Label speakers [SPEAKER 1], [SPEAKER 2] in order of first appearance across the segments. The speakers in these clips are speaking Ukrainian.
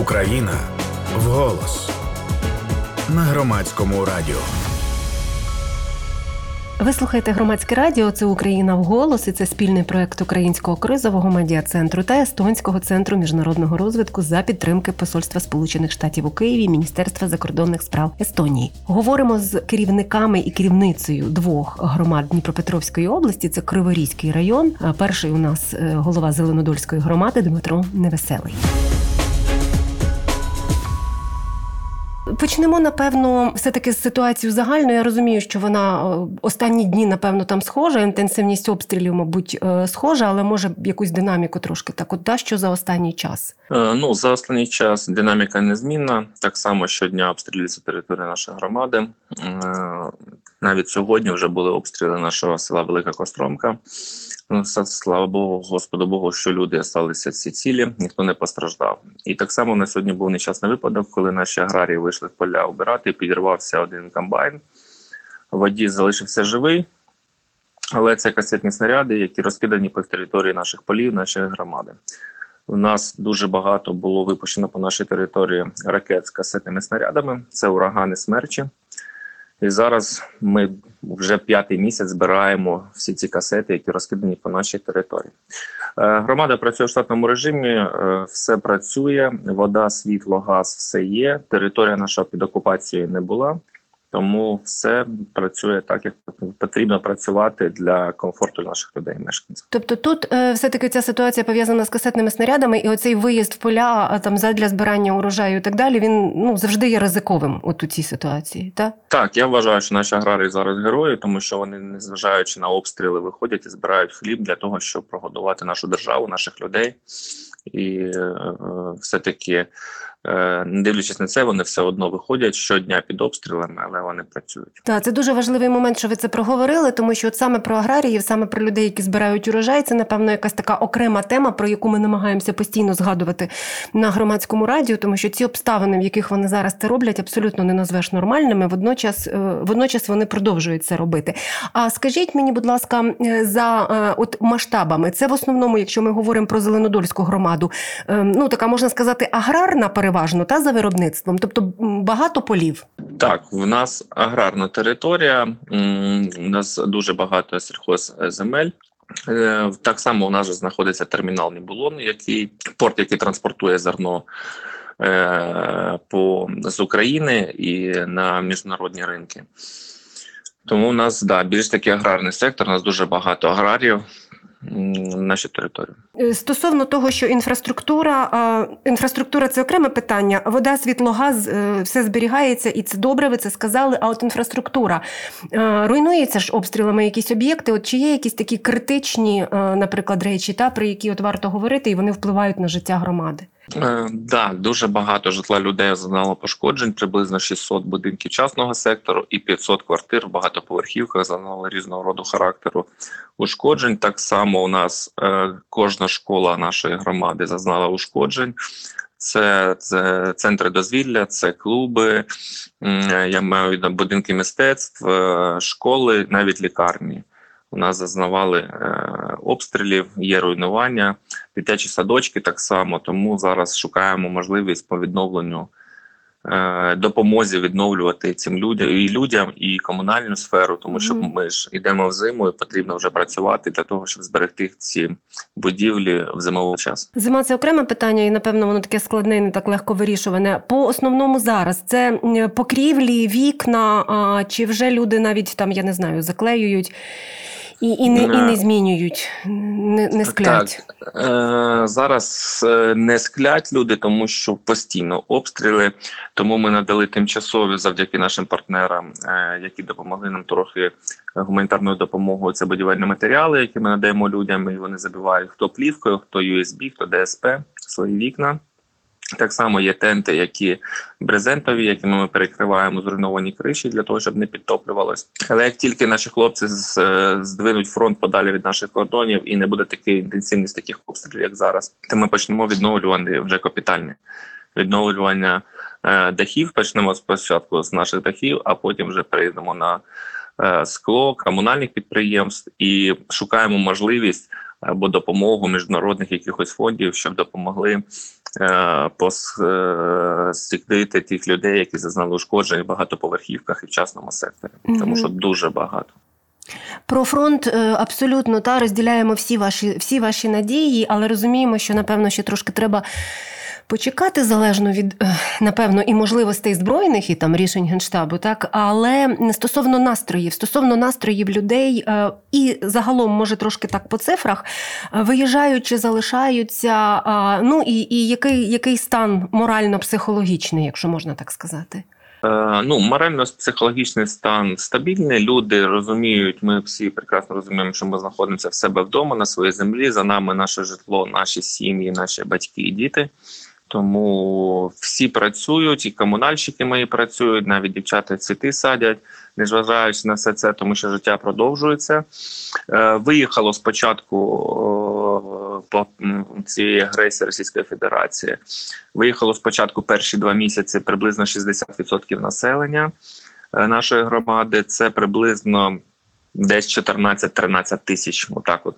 [SPEAKER 1] Україна вголос на громадському радіо.
[SPEAKER 2] Ви слухаєте громадське радіо. Це Україна вголос і це спільний проект Українського кризового медіа центру та Естонського центру міжнародного розвитку за підтримки Посольства Сполучених Штатів у Києві Міністерства закордонних справ Естонії. Говоримо з керівниками і керівницею двох громад Дніпропетровської області. Це Криворізький район. Перший у нас е, голова Зеленодольської громади Дмитро Невеселий. Почнемо напевно, все таки з ситуації загально. Я розумію, що вона е, останні дні, напевно, там схожа. Інтенсивність обстрілів, мабуть, е, схожа, але може якусь динаміку трошки так. От да, що за останній час?
[SPEAKER 3] Е, ну за останній час динаміка незмінна. Так само щодня обстрілюється територія нашої громади. Навіть сьогодні вже були обстріли нашого села Велика Костромка. Слава Богу, Господу Богу, що люди залишилися ці цілі, ніхто не постраждав. І так само на сьогодні був нещасний випадок, коли наші аграрії вийшли в поля обирати, підірвався один комбайн. Водій залишився живий, але це касетні снаряди, які розкидані по території наших полів, нашої громади. У нас дуже багато було випущено по нашій території ракет з касетними снарядами. Це урагани смерчі. І зараз ми вже п'ятий місяць збираємо всі ці касети, які розкидані по нашій території. Е, громада працює в штатному режимі, е, все працює, вода, світло, газ, все є. Територія наша під окупацією не була. Тому все працює так, як потрібно працювати для комфорту наших людей, мешканців.
[SPEAKER 2] Тобто, тут е, все таки ця ситуація пов'язана з касетними снарядами, і оцей виїзд в поля а, там задля збирання урожаю і так далі. Він ну завжди є ризиковим. От у цій ситуації, так
[SPEAKER 3] так я вважаю, що наші аграрії зараз герої, тому що вони, незважаючи на обстріли, виходять і збирають хліб для того, щоб прогодувати нашу державу, наших людей, і е, е все таки не дивлячись на це, вони все одно виходять щодня під обстрілами, але вони працюють.
[SPEAKER 2] Так, це дуже важливий момент, що ви це проговорили, тому що от саме про аграріїв, саме про людей, які збирають урожай, це напевно якась така окрема тема, про яку ми намагаємося постійно згадувати на громадському радіо, тому що ці обставини, в яких вони зараз це роблять, абсолютно не назвеш нормальними. Водночас, е, водночас вони продовжують це робити. А скажіть мені, будь ласка, е, за от масштабами, це в основному, якщо ми говоримо про Зеленодольську громаду, ем, ну така можна сказати, аграрна перевага, переважно та за виробництвом, тобто багато полів.
[SPEAKER 3] Так, в нас аграрна територія, у нас дуже багато сільхозземель. Е, так само у нас знаходиться термінал Нібулон, який порт, який транспортує зерно е, по з України і на міжнародні ринки. Тому у нас да більш такий аграрний сектор. У нас дуже багато аграріїв наші території.
[SPEAKER 2] Е, стосовно того, що інфраструктура, інфраструктура це окреме питання. Вода, світло, газ, е, все зберігається, і це добре. Ви це сказали. А от інфраструктура е, руйнується ж обстрілами якісь об'єкти. От чи є якісь такі критичні, наприклад, речі, та про які от варто говорити, і вони впливають на життя громади?
[SPEAKER 3] Е, да, дуже багато житла людей зазнало пошкоджень, приблизно 600 будинків частного сектору і 500 квартир в багатоповерхівках зазнали різного роду характеру ушкоджень. Так само у нас е, кожна школа нашої громади зазнала ушкоджень. Це це центри дозвілля, це клуби, я маю будинки мистецтв, е, школи, навіть лікарні. У нас зазнавали е, обстрілів, є руйнування, дитячі садочки так само. Тому зараз шукаємо можливість по відновленню е, допомозі відновлювати цим людям і людям, і комунальну сферу, тому що ми ж йдемо в зиму, і потрібно вже працювати для того, щоб зберегти ці будівлі в зимовий час.
[SPEAKER 2] Зима це окреме питання, і напевно воно таке складне, і не так легко вирішуване. По основному зараз це покрівлі, вікна. Чи вже люди навіть там я не знаю, заклеюють і і, не і не змінюють, не не склять.
[SPEAKER 3] Так, е, Зараз е, не склять люди, тому що постійно обстріли. Тому ми надали тимчасові завдяки нашим партнерам, е, які допомогли нам трохи гуманітарною допомогою. Це будівельні матеріали, які ми надаємо людям. і Вони забивають хто плівкою, хто USB, хто ДСП свої вікна. Так само є тенти, які брезентові, якими ми перекриваємо зруйновані криші для того, щоб не підтоплювалось. Але як тільки наші хлопці здвинуть фронт подалі від наших кордонів і не буде такої інтенсивність таких обстрілів, як зараз, то ми почнемо відновлювати вже капітальне відновлювання е, дахів. Почнемо спочатку з наших дахів, а потім вже перейдемо на е, скло комунальних підприємств і шукаємо можливість або допомогу міжнародних якихось фондів, щоб допомогли е, тих людей, які зазнали ушкоджень в багатоповерхівках і в частному секторі, тому що дуже багато.
[SPEAKER 2] Про фронт е, абсолютно та розділяємо всі ваші всі ваші надії, але розуміємо, що напевно ще трошки треба. Почекати залежно від е, напевно і можливостей збройних і там рішень генштабу, так але стосовно настроїв, стосовно настроїв людей, е, і загалом, може, трошки так по цифрах, е, виїжджають чи залишаються. Ну і, і який, який стан морально-психологічний, якщо можна так сказати.
[SPEAKER 3] Ну, морально-психологічний стан стабільний. Люди розуміють, ми всі прекрасно розуміємо, що ми знаходимося в себе вдома на своїй землі. За нами наше житло, наші сім'ї, наші батьки і діти. Тому всі працюють, і комунальщики мої працюють, навіть дівчата цвіти садять, незважаючи на все це, тому що життя продовжується. Е, Виїхало спочатку по цієї агресії Російської Федерації. Виїхало спочатку перші два місяці приблизно 60% населення е, нашої громади. Це приблизно десь 14-13 тисяч. Отак, от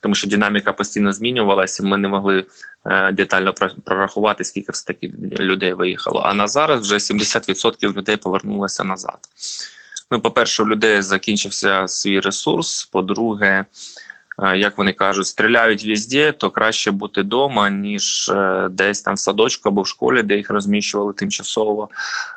[SPEAKER 3] тому що динаміка постійно змінювалася. Ми не могли е, детально прорахувати, скільки все таки людей виїхало. А на зараз вже 70% людей повернулося назад. Ну, по-перше, у людей закінчився свій ресурс. По-друге, як вони кажуть, стріляють везде, то краще бути вдома, ніж е, десь там в садочку або в школі, де їх розміщували тимчасово.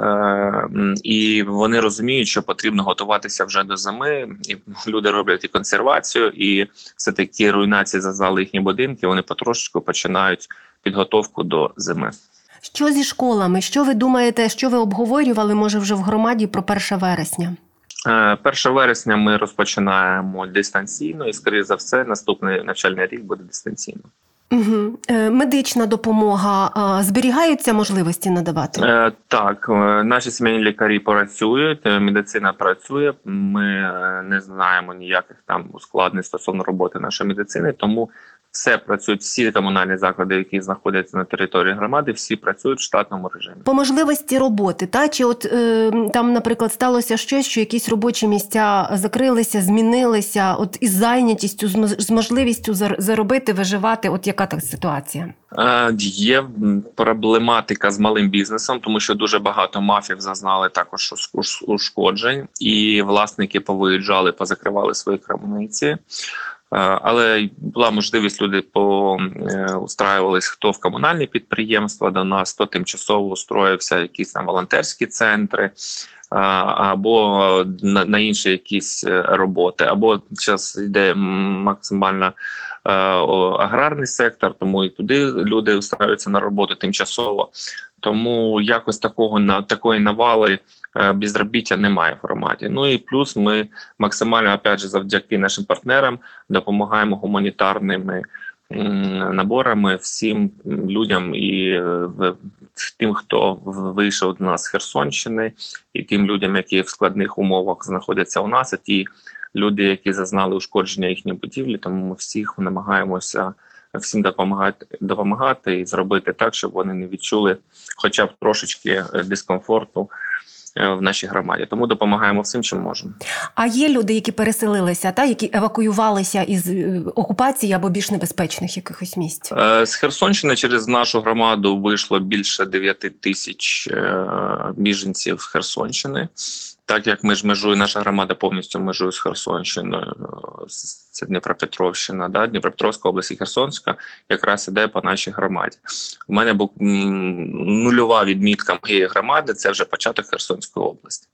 [SPEAKER 3] Е, І вони розуміють, що потрібно готуватися вже до зими. І люди роблять і консервацію, і все таки руйнації зазнали їхні будинки. Вони потрошечку починають підготовку до зими.
[SPEAKER 2] Що зі школами? Що ви думаєте, що ви обговорювали, може, вже в громаді про 1 вересня?
[SPEAKER 3] Е, 1 вересня ми розпочинаємо дистанційно, і скоріше за все, наступний навчальний рік буде дистанційно.
[SPEAKER 2] Угу. Медична допомога зберігаються можливості надавати?
[SPEAKER 3] Е, Так, е, наші сімейні лікарі працюють, е, медицина працює. Ми е, не знаємо ніяких там ускладнень стосовно роботи нашої медицини, тому все працюють. Всі комунальні заклади, які знаходяться на території громади, всі працюють в штатному режимі.
[SPEAKER 2] По можливості роботи, та чи от е, там, наприклад, сталося щось, що якісь робочі місця закрилися, змінилися, от із зайнятістю, з можливістю зар- заробити, виживати. От яка так ситуація?
[SPEAKER 3] Е, Є проблематика з малим бізнесом, тому що дуже багато мафів зазнали також ушкоджень, і власники повиїжджали, позакривали свої крамниці. Е, Але була можливість люди по е, хто в комунальні підприємства до нас, хто тимчасово устроївся, якісь там волонтерські центри. Або на, інші якісь е, роботи, або зараз йде максимально е, аграрний сектор, тому і туди люди устраюються на роботу тимчасово. Тому якось такого на такої навали е, безробіття немає в громаді. Ну і плюс ми максимально опять же завдяки нашим партнерам допомагаємо гуманітарними наборами всім людям і е, тим, хто вийшов до нас з Херсонщини, і тим людям, які в складних умовах знаходяться у нас, і ті люди, які зазнали ушкодження їхньої будівлі, тому ми всіх намагаємося всім допомагати допомагати і зробити так, щоб вони не відчули хоча б трошечки е, дискомфорту е, в нашій громаді. Тому допомагаємо всім, чим можемо.
[SPEAKER 2] А є люди, які переселилися, та які евакуювалися із е, окупації або більш небезпечних якихось місць?
[SPEAKER 3] Е, З Херсонщини через нашу громаду вийшло більше 9 тисяч е, біженців Херсонщини. Так як ми ж межує, наша громада повністю межує з Херсонщиною, е, це Дніпропетровщина, да? Дніпропетровська область і Херсонська якраз іде по нашій громаді. У мене був нульова відмітка моєї громади це вже початок Херсонської області.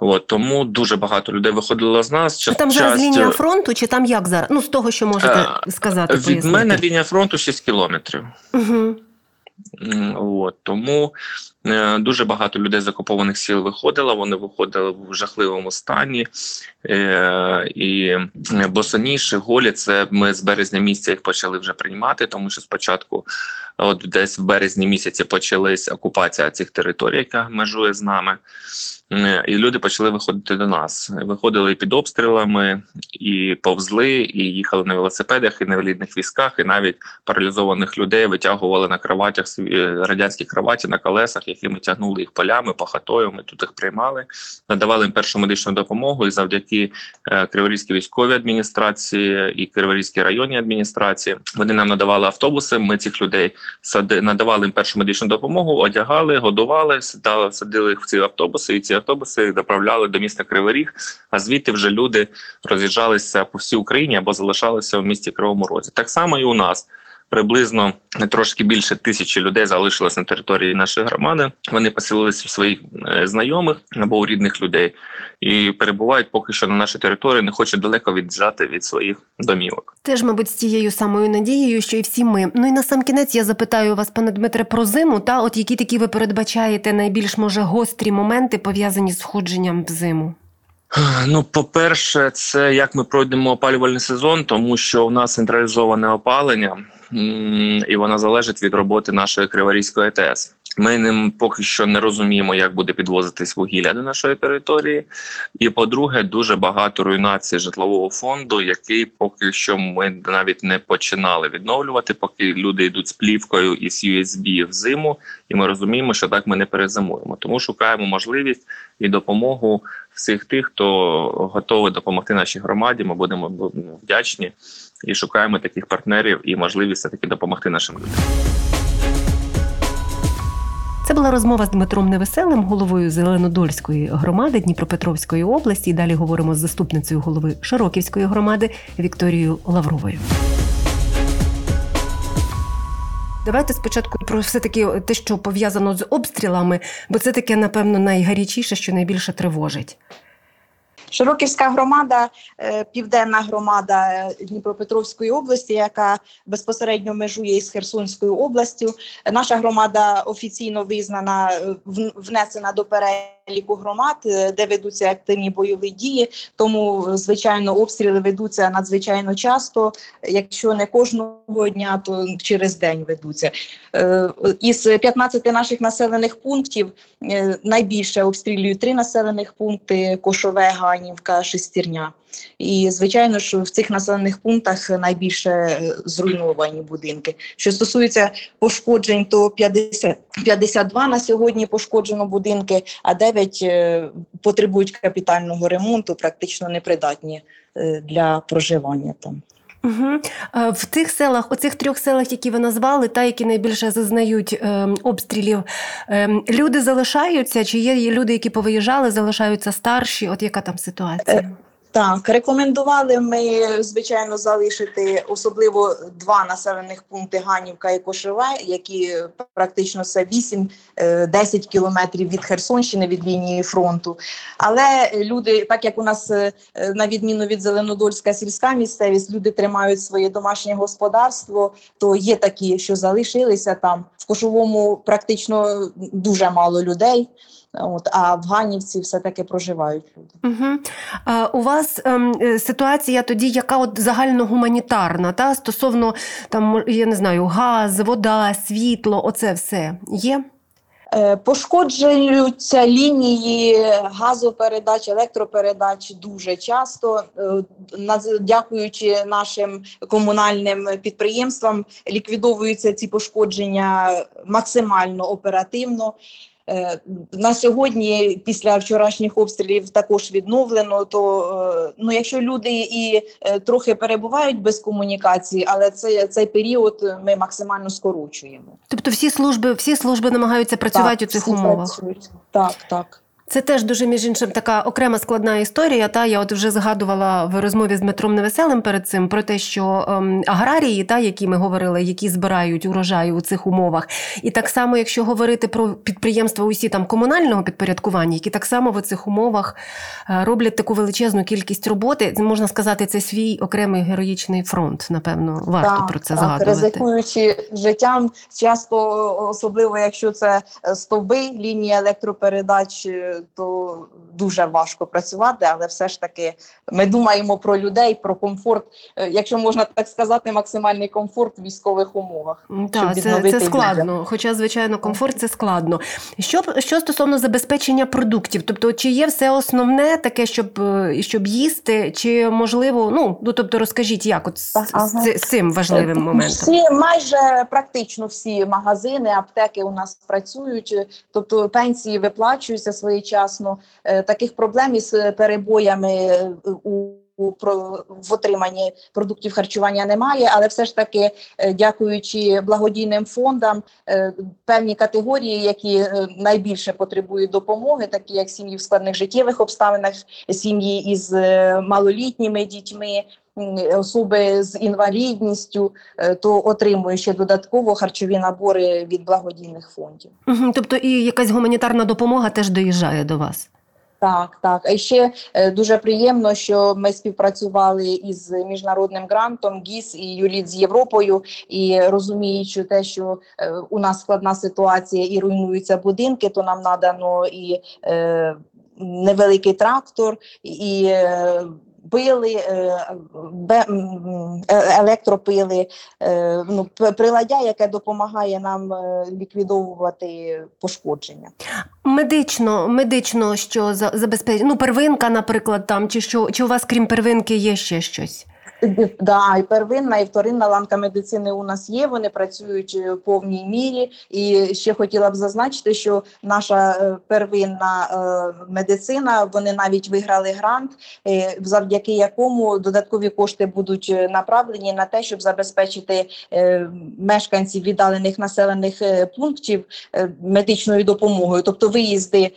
[SPEAKER 3] От, тому дуже багато людей виходило з нас.
[SPEAKER 2] Ну, там зараз лінія фронту, чи там як зараз? Ну, з того, що можете сказати,
[SPEAKER 3] Від
[SPEAKER 2] пояснити.
[SPEAKER 3] мене лінія фронту 6 кілометрів.
[SPEAKER 2] Угу.
[SPEAKER 3] От тому е, дуже багато людей з окупованих сіл виходило. Вони виходили в жахливому стані. Е, і е, босоніжі, голі, це ми з березня місяця їх почали вже приймати, тому що спочатку От десь в березні місяці почалась окупація цих територій, яка межує з нами. І люди почали виходити до нас. Виходили під обстрілами і повзли, і їхали на велосипедах, і на інвалідних візках, і навіть паралізованих людей витягували на кроватях е, радянські кроваті на колесах, які ми тягнули їх полями, пахатою. Ми тут їх приймали, надавали їм першу медичну допомогу. І завдяки е, Криворізькій військовій адміністрації і Криворізькій районній адміністрації вони нам надавали автобуси. Ми цих людей надавали їм першу медичну допомогу, одягали, годували, садили їх в ці автобуси. І ці автобуси доправляли до міста Кривий Ріг, а звідти вже люди роз'їжджалися по всій Україні або залишалися в місті Кривому Розі. Так само і у нас. Приблизно трошки більше тисячі людей залишилось на території нашої громади. Вони поселилися у своїх е, знайомих або у рідних людей і перебувають поки що на нашій території, не хочуть далеко від'їжджати від своїх домівок.
[SPEAKER 2] Теж, мабуть, з тією самою надією, що і всі ми. Ну і на сам кінець я запитаю вас, пане Дмитре, про зиму. Та от які такі ви передбачаєте найбільш може гострі моменти пов'язані з входженням в зиму?
[SPEAKER 3] Ну, по-перше, це як ми пройдемо опалювальний сезон, тому що у нас централізоване опалення, і вона залежить від роботи нашої Криворізької АТС. Ми ним поки що не розуміємо, як буде підвозитись вугілля до нашої території. І по-друге, дуже багато руйнації житлового фонду, який поки що ми навіть не починали відновлювати, поки люди йдуть з плівкою і з USB в зиму, і ми розуміємо, що так ми не перезимуємо. Тому шукаємо можливість і допомогу всіх тих, хто готовий допомогти нашій громаді. Ми будемо вдячні і шукаємо таких партнерів і можливість таки допомогти нашим людям.
[SPEAKER 2] Була розмова з Дмитром Невеселим, головою Зеленодольської громади Дніпропетровської області. І Далі говоримо з заступницею голови Широківської громади Вікторією Лавровою. Давайте спочатку про все таки те, що пов'язано з обстрілами, бо це таке, напевно, найгарячіше, що найбільше тривожить.
[SPEAKER 4] Широківська громада, е, південна громада е, Дніпропетровської області, яка безпосередньо межує із Херсонською областю. Наша громада офіційно визнана, е, внесена до переліку громад, де ведуться активні бойові дії. Тому, звичайно, обстріли ведуться надзвичайно часто. Якщо не кожного дня, то через день ведуться. Із 15 наших населених пунктів найбільше обстрілюють три населених пункти: Кошове, Ганівка, Шестірня. І звичайно, що в цих населених пунктах найбільше е, зруйновані будинки. Що стосується пошкоджень, то 50, 52 на сьогодні пошкоджено будинки, а 9 е, потребують капітального ремонту, практично непридатні е, для проживання там.
[SPEAKER 2] Угу. В тих селах, оцих трьох селах, які ви назвали, та які найбільше зазнають е, обстрілів, е, люди залишаються? Чи є люди, які повиїжджали, залишаються старші? От яка там ситуація?
[SPEAKER 4] Так, рекомендували ми, звичайно, залишити особливо два населених пункти Ганівка і Кошеве, які практично це 8-10 е, кілометрів від Херсонщини від лінії фронту. Але люди, так як у нас е, на відміну від Зеленодольська сільська місцевість, люди тримають своє домашнє господарство, то є такі, що залишилися там. В Кошовому практично дуже мало людей. От а в Ганівці все таки проживають люди.
[SPEAKER 2] Угу. А, У вас ем, е, ситуація тоді, яка от загальногуманітарна, та стосовно там я не знаю, газ, вода, світло, оце все є.
[SPEAKER 4] Е, пошкоджуються лінії газопередач, електропередач дуже часто, е, дякуючи нашим комунальним підприємствам, ліквідовуються ці пошкодження максимально оперативно. Е, на сьогодні, після вчорашніх обстрілів, також відновлено. То е, ну, якщо люди і е, трохи перебувають без комунікації, але це цей період ми максимально скорочуємо.
[SPEAKER 2] Тобто, всі служби, всі служби намагаються працювати так, у цих умовах.
[SPEAKER 4] Працюють. Так, так.
[SPEAKER 2] Це теж дуже між іншим така окрема складна історія. Та я от вже згадувала в розмові з Дмитром Невеселим перед цим про те, що ем, аграрії, та які ми говорили, які збирають урожай у цих умовах, і так само, якщо говорити про підприємства, усі там комунального підпорядкування, які так само в цих умовах е, роблять таку величезну кількість роботи, можна сказати, це свій окремий героїчний фронт. Напевно, варто
[SPEAKER 4] так,
[SPEAKER 2] про це
[SPEAKER 4] так,
[SPEAKER 2] згадувати.
[SPEAKER 4] ризикуючи життям, часто особливо якщо це стовби лінії електропередач. Е, то дуже важко працювати, але все ж таки ми думаємо про людей, про комфорт, е, якщо можна так сказати, максимальний комфорт в військових умовах.
[SPEAKER 2] Так, це, це складно. Хоча, звичайно, комфорт це складно. Що що стосовно забезпечення продуктів, тобто чи є все основне таке, щоб щоб їсти, чи можливо, ну ну тобто розкажіть, як от з, ага. з, з цим важливим моментом?
[SPEAKER 4] Всі майже практично всі магазини, аптеки у нас працюють, тобто пенсії виплачуються своєчасно. Е, таких проблем із перебоями е, у в отриманні продуктів харчування немає, але все ж таки, е, дякуючи благодійним фондам, певні категорії, які найбільше потребують допомоги, такі як сім'ї в складних життєвих обставинах, сім'ї із малолітніми дітьми особи з інвалідністю, е, то отримує ще додатково харчові набори від благодійних фондів.
[SPEAKER 2] Угу, тобто і якась гуманітарна допомога теж доїжджає до вас.
[SPEAKER 4] Так, так. І ще е, дуже приємно, що ми співпрацювали із міжнародним грантом ГІС і Юліт з Європою, і розуміючи те, що е, у нас складна ситуація і руйнуються будинки, то нам надано і е, невеликий трактор, і е, пили, е, е, електропили, е, ну, приладдя, яке допомагає нам ліквідовувати пошкодження.
[SPEAKER 2] Медично, медично, що забезпечує, ну, первинка, наприклад, там, чи що, чи у вас, крім первинки, є ще щось?
[SPEAKER 4] Да, і первинна, і вторинна ланка медицини у нас є. Вони працюють в повній мірі. І ще хотіла б зазначити, що наша е, первинна е, медицина вони навіть виграли грант, е, завдяки якому додаткові кошти будуть направлені на те, щоб забезпечити мешканців віддалених населених пунктів медичною допомогою, тобто виїзди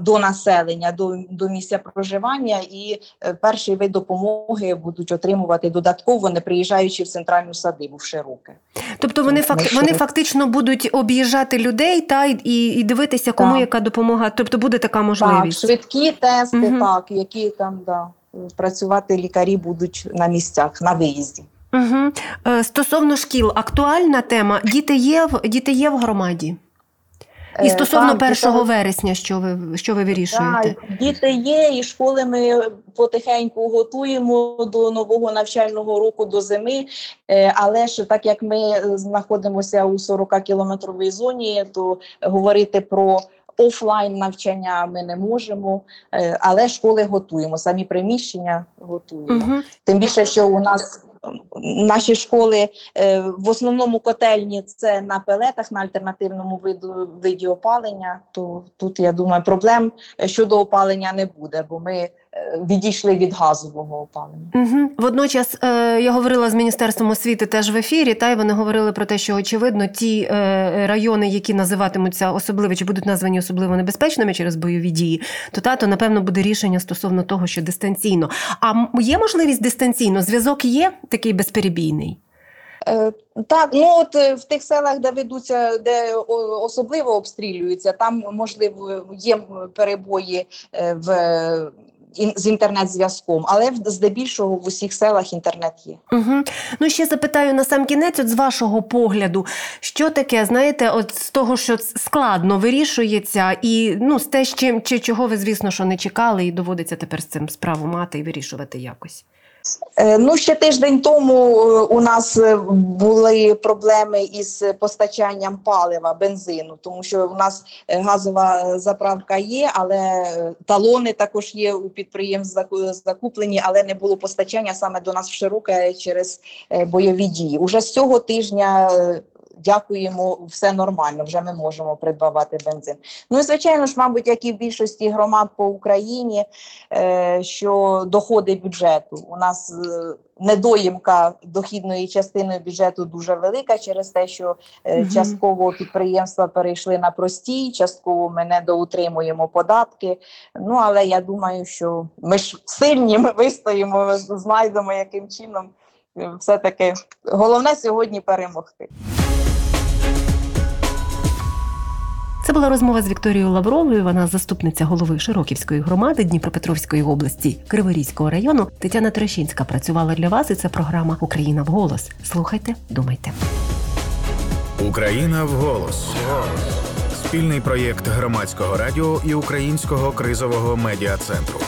[SPEAKER 4] до населення, до, до місця проживання, і перший вид допомоги будуть будуть отримувати додатково, не приїжджаючи в центральну садибу в Широке.
[SPEAKER 2] Тобто вони факт вони фактично будуть об'їжджати людей та і і дивитися, кому так. яка допомога. Тобто буде така можливість.
[SPEAKER 4] Так, Швидкі тести, угу. так які там да працювати лікарі будуть на місцях на виїзді.
[SPEAKER 2] Угу. Стосовно шкіл, актуальна тема. Діти є в діти є в громаді. І е, стосовно так, 1 вересня, що ви що ви вирішуєте?
[SPEAKER 4] Так, Діти є, і школи ми потихеньку готуємо до нового навчального року, до зими. Е, але ж так як ми знаходимося у 40 кілометровій зоні, то говорити про Офлайн навчання ми не можемо, е, але школи готуємо, самі приміщення готуємо. Угу. Тим більше, що у нас Наші школи е, в основному котельні це на пелетах, на альтернативному виду виді опалення. То тут я думаю, проблем щодо опалення не буде, бо ми відійшли від газового опалення.
[SPEAKER 2] Угу. Водночас е, я говорила з міністерством освіти теж в ефірі, та й вони говорили про те, що очевидно ті е, райони, які називатимуться особливо чи будуть названі особливо небезпечними через бойові дії, то тато напевно буде рішення стосовно того, що дистанційно. А є можливість дистанційно? Зв'язок є такий безперебійний.
[SPEAKER 4] Е, так, ну от е, в тих селах, де ведуться, де особливо обстрілюються, там можливо є перебої е, в з інтернет-зв'язком, але здебільшого в усіх селах інтернет є.
[SPEAKER 2] Угу. Ну ще запитаю на сам кінець, от з вашого погляду, що таке, знаєте, от з того, що складно вирішується, і ну з те, з чим чи чого ви, звісно, що не чекали, і доводиться тепер з цим справу мати і вирішувати якось.
[SPEAKER 4] Е, ну, ще тиждень тому е, у нас е, були проблеми із постачанням палива, бензину, тому що у нас газова заправка є, але талони також є у підприємств закуплені, але не було постачання саме до нас в Широке через бойові дії. Уже з цього тижня дякуємо, все нормально. Вже ми можемо придбавати бензин. Ну і звичайно ж, мабуть, як і в більшості громад по Україні, е, що доходи бюджету у нас. Е, недоїмка дохідної частини бюджету дуже велика через те, що е, частково підприємства перейшли на простій, частково ми не доутримуємо податки. Ну але я думаю, що ми ж сильні, ми вистоїмо, знайдемо яким чином. Все таки головне сьогодні перемогти.
[SPEAKER 2] Це була розмова з Вікторією Лавровою. Вона заступниця голови Широківської громади Дніпропетровської області Криворізького району. Тетяна Трещинська працювала для вас. і Це програма Україна в голос. Слухайте, думайте.
[SPEAKER 1] Україна в голос Спільний проєкт громадського радіо і українського кризового медіа центру.